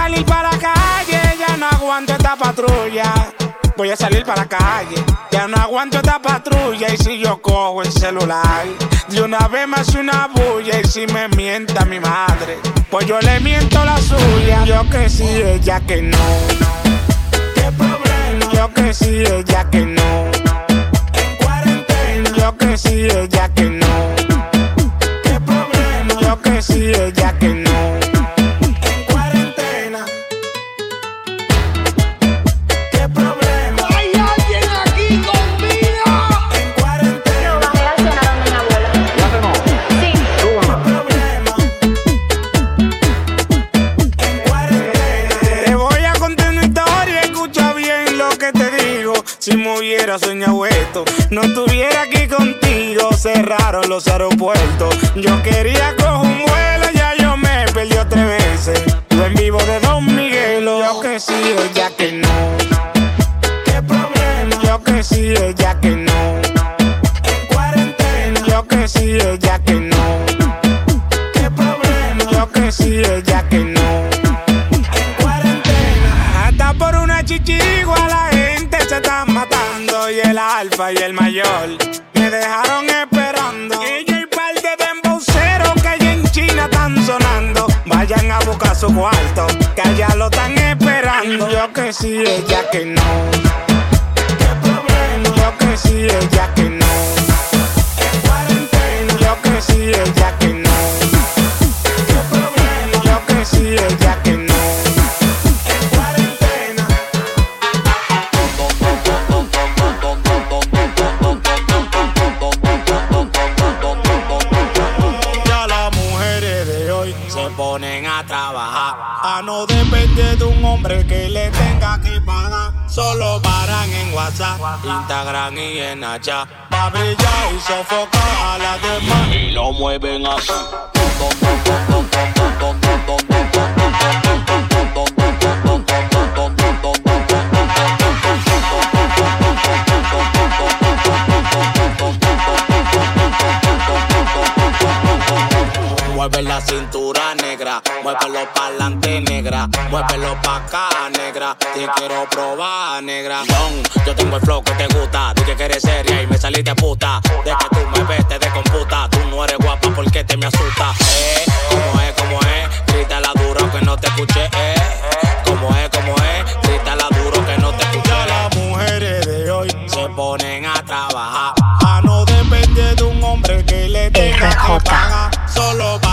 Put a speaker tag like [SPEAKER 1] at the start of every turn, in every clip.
[SPEAKER 1] Voy a salir para la calle, ya no aguanto esta patrulla. Voy a salir para la calle, ya no aguanto esta patrulla. Y si yo cojo el celular, de una vez me hace una bulla. Y si me mienta mi madre, pues yo le miento la suya. Yo que sí, ella que no. ¿Qué problema? Yo que sí, ella que no. En cuarentena. Yo que sí, ella que no. ¿Qué problema? Yo que sí, ella que no
[SPEAKER 2] sí,
[SPEAKER 1] ella que no. ¿Qué problema? Yo que sí, ella que no. En cuarentena. Hasta por una chichigua la gente se está matando. Y el alfa y el mayor me dejaron esperando. Ella y parte de embauceros que allá en China están sonando. Vayan a buscar su cuarto, que allá lo están esperando. Yo que sí, ella que no. ¿Qué problema? Yo que sí, ella que no. Yo que sí, ella que no. Yo que sí, ella que no. Instagram y en allá. Va a brillar y sofocar a las demás.
[SPEAKER 3] Y lo mueven así.
[SPEAKER 1] Mueve la cintura negra. Muévelo pa'lante, negra. Muévelo pa' acá, negra. Te quiero probar, negra. Don, yo tengo el flow que te gusta. Dije que eres seria y me saliste puta. De que tú me ves, te descomputa. Tú no eres guapa porque te me asusta. Eh, como es, como es. Grita la duro que no te escuché. Eh, como es, como es. Grita la duro que no te escuché. Ya las mujeres de hoy se ponen a trabajar. A no depender de un hombre que le tenga que pagar. Solo
[SPEAKER 4] para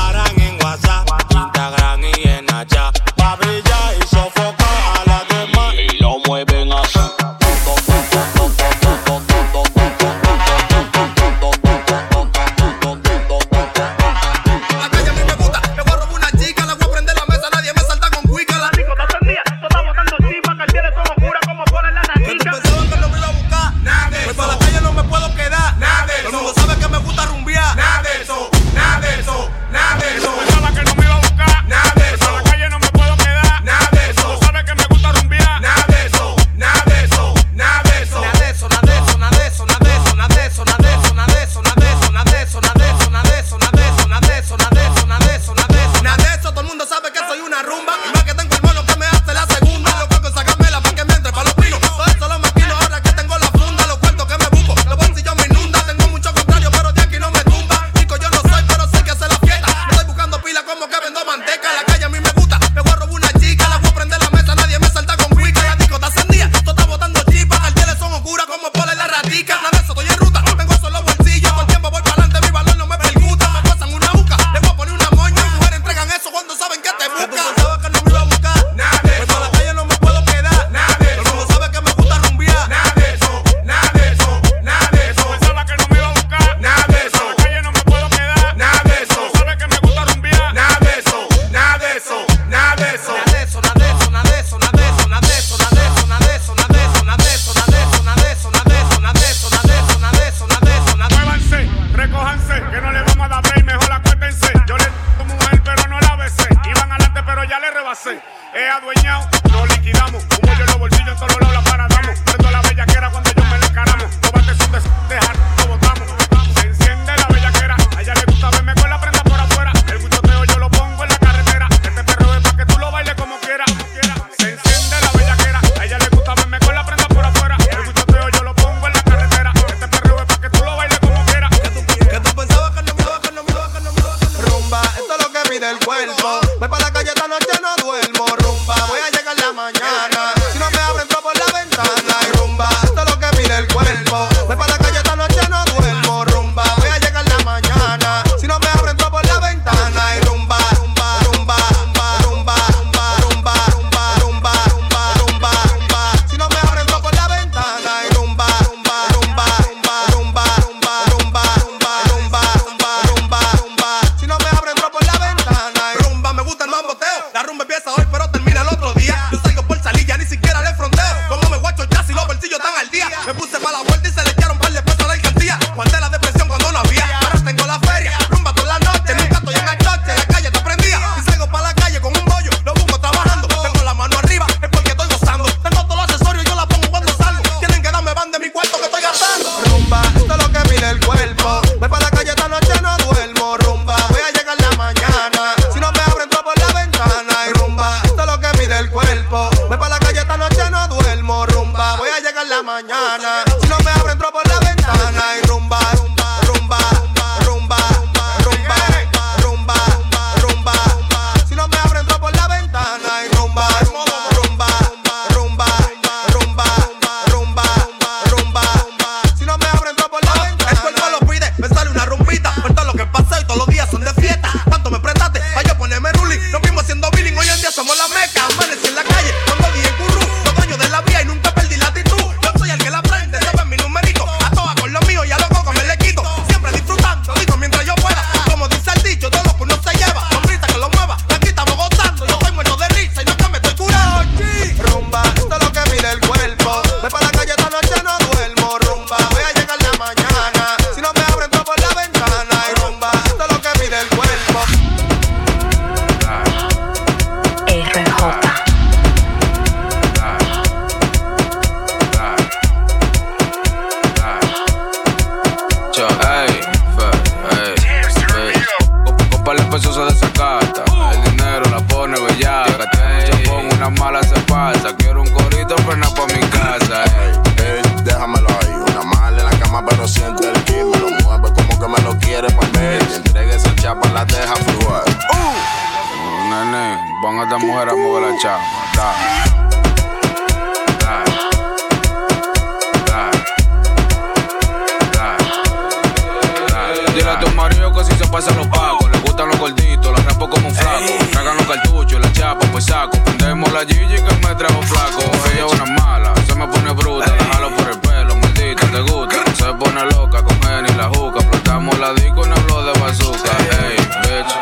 [SPEAKER 4] la
[SPEAKER 5] Gigi que me trajo flaco. Ella es una mala, se me pone bruta. La jalo por el pelo, maldita, te gusta. Se pone loca, con él y la juca. Plantamos la disco y no habló de bazooka. Hey, bitch,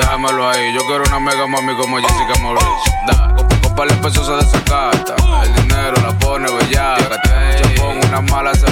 [SPEAKER 5] déjamelo ahí. Yo quiero una mega mami como Jessica Morris. Da, copa, copa, el peso se desacata. El dinero la pone bellaca. Hey, una mala se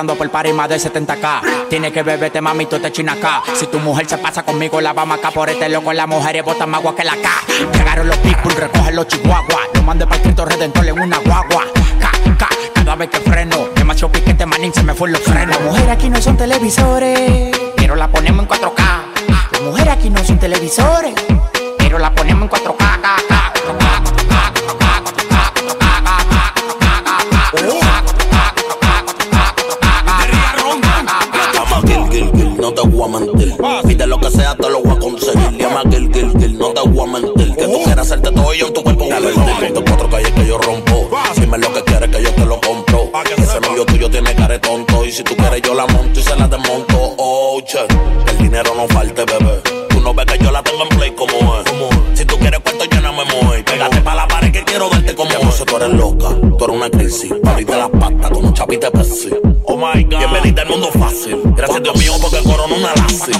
[SPEAKER 6] cobrando por par y más
[SPEAKER 7] de 70k. Tiene que beberte, mami, tú te chinas acá. Si tu mujer se pasa conmigo, la vamos acá por este loco. Las mujeres botan más agua que la K. Llegaron los people, recogen los chihuahuas. Lo mandé para Cristo Redentor en una guagua. Cada vez que freno, demasiado piquete, manín, se me fue los frenos. Las mujeres aquí no son televisores, pero la ponemos en 4K. Las mujeres aquí no son televisores, pero la ponemos en 4K.
[SPEAKER 8] mentir. Que tú quieras hacerte todo y yo en tu cuerpo un calentil. Estos cuatro calles que yo rompo. Dime lo que quieres que yo te lo compro. Ah, Ese novio tuyo tiene care tonto. Y si tú quieres, yo la monto y se la desmonto. Oh, che. El dinero no falte, bebé. Tú no ves que yo la tengo en play como es. Si tú quieres cuarto, yo no me muevo. Pégate pa' la pared que quiero darte como es. sé, tú eres loca. Tú eres una crisis. Abriste las patas como un chapita Pepsi. Oh my God. Bienvenida al mundo fácil. Gracias Dios mío porque corona una
[SPEAKER 4] lazi.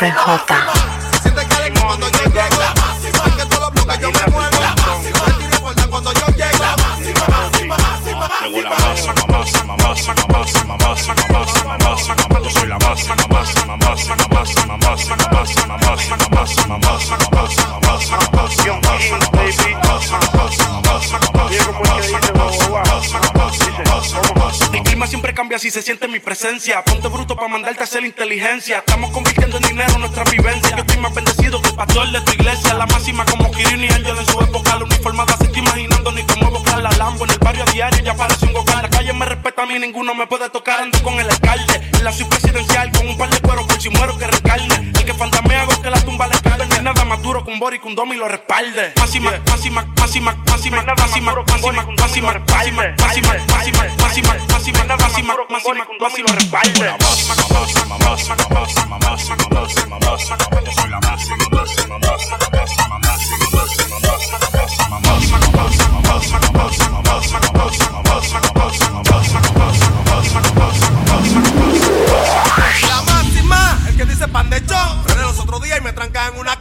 [SPEAKER 9] RJ.
[SPEAKER 4] Yo,
[SPEAKER 10] te voy a
[SPEAKER 11] mi clima siempre cambia si se siente mi presencia. Ponte bruto para mandarte a hacer inteligencia. Estamos convirtiendo en dinero nuestra vivencia. Yo estoy más bendecido que el pastor de tu iglesia. La máxima como Kirin y Angel en su época. La uniformada se está imaginando ni cómo evocar la Lambo. En el barrio diario ya parece un vocal. La me respeta a mí, ninguno me puede tocar. Ando con el alcalde. En la ciudad presidencial con un par de cueros por si muero que recarne. El que fantamea hago que la tumba le cae. No hay nada más duro que un bori que un domi lo respalde. Máxima, máxima, máxima, máxima, máxima, máxima, máxima, máxima, máxima, máxima, máxima, máxima, máxima, máxima, máxima, lo respalde.
[SPEAKER 10] Yo soy la máxima, máxima, máxima, máxima, máxima, máxima, máxima, máxima, máxima, máxima, máxima, máxima, máxima, máxima, máxima,
[SPEAKER 4] tranca en una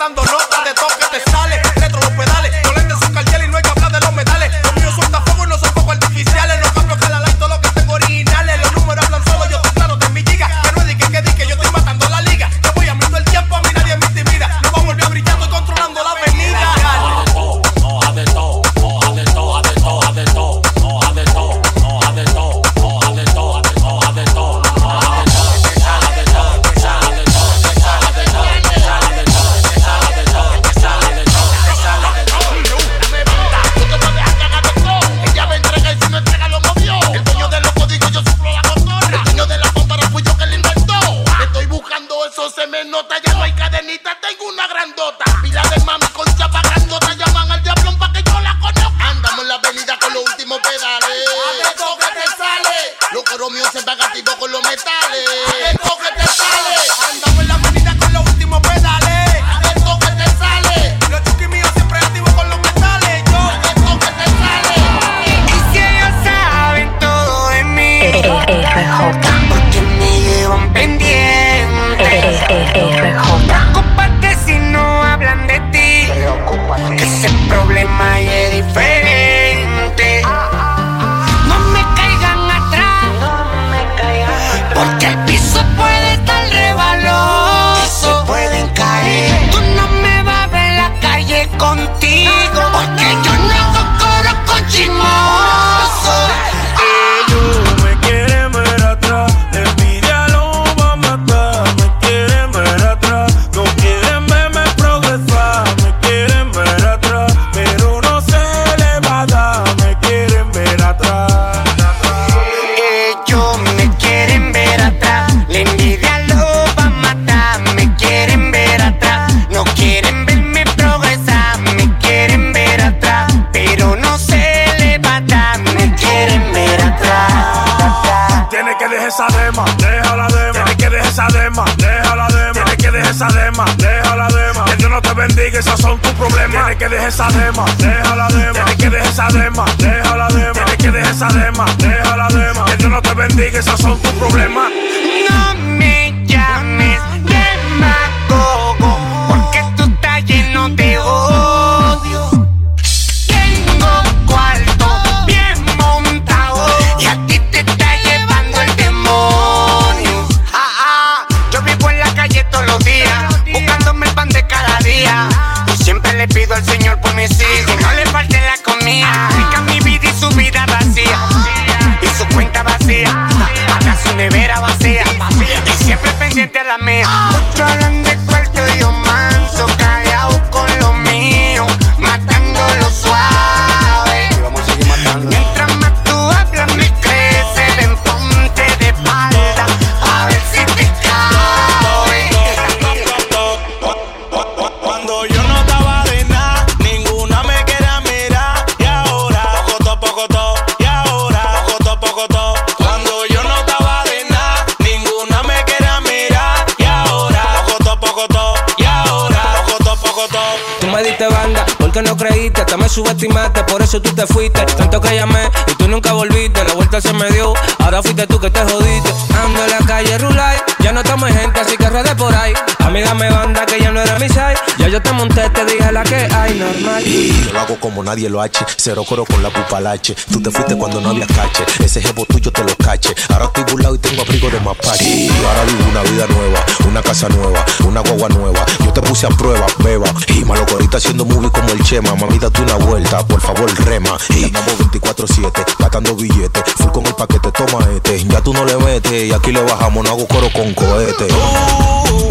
[SPEAKER 4] dando no. problema. eso tú
[SPEAKER 11] te
[SPEAKER 12] fuiste. Tanto que llamé y tú nunca volviste. La vuelta se me dio, ahora fuiste tú que te jodiste. Ando en la calle Rulay, ya no estamos en gente, así que redes por ahí. A mí dame banda te monté, te dije la que hay normal.
[SPEAKER 13] Yo lo hago como nadie lo hache, cero coro con la pupalache. Tú te fuiste cuando no había cache, ese jevo tuyo te lo cache. Ahora estoy burlado y tengo abrigo de mapache. Y ahora vivo una vida nueva, una casa nueva, una guagua nueva. Yo te puse a prueba, beba. Y malo ahorita haciendo movie como el Chema. Mami, date una vuelta, por favor, rema. Y estamos 24-7, gastando billetes. Full con el paquete, toma este. Ya tú no le metes, y aquí le bajamos, no hago coro con cohete.
[SPEAKER 2] Oh,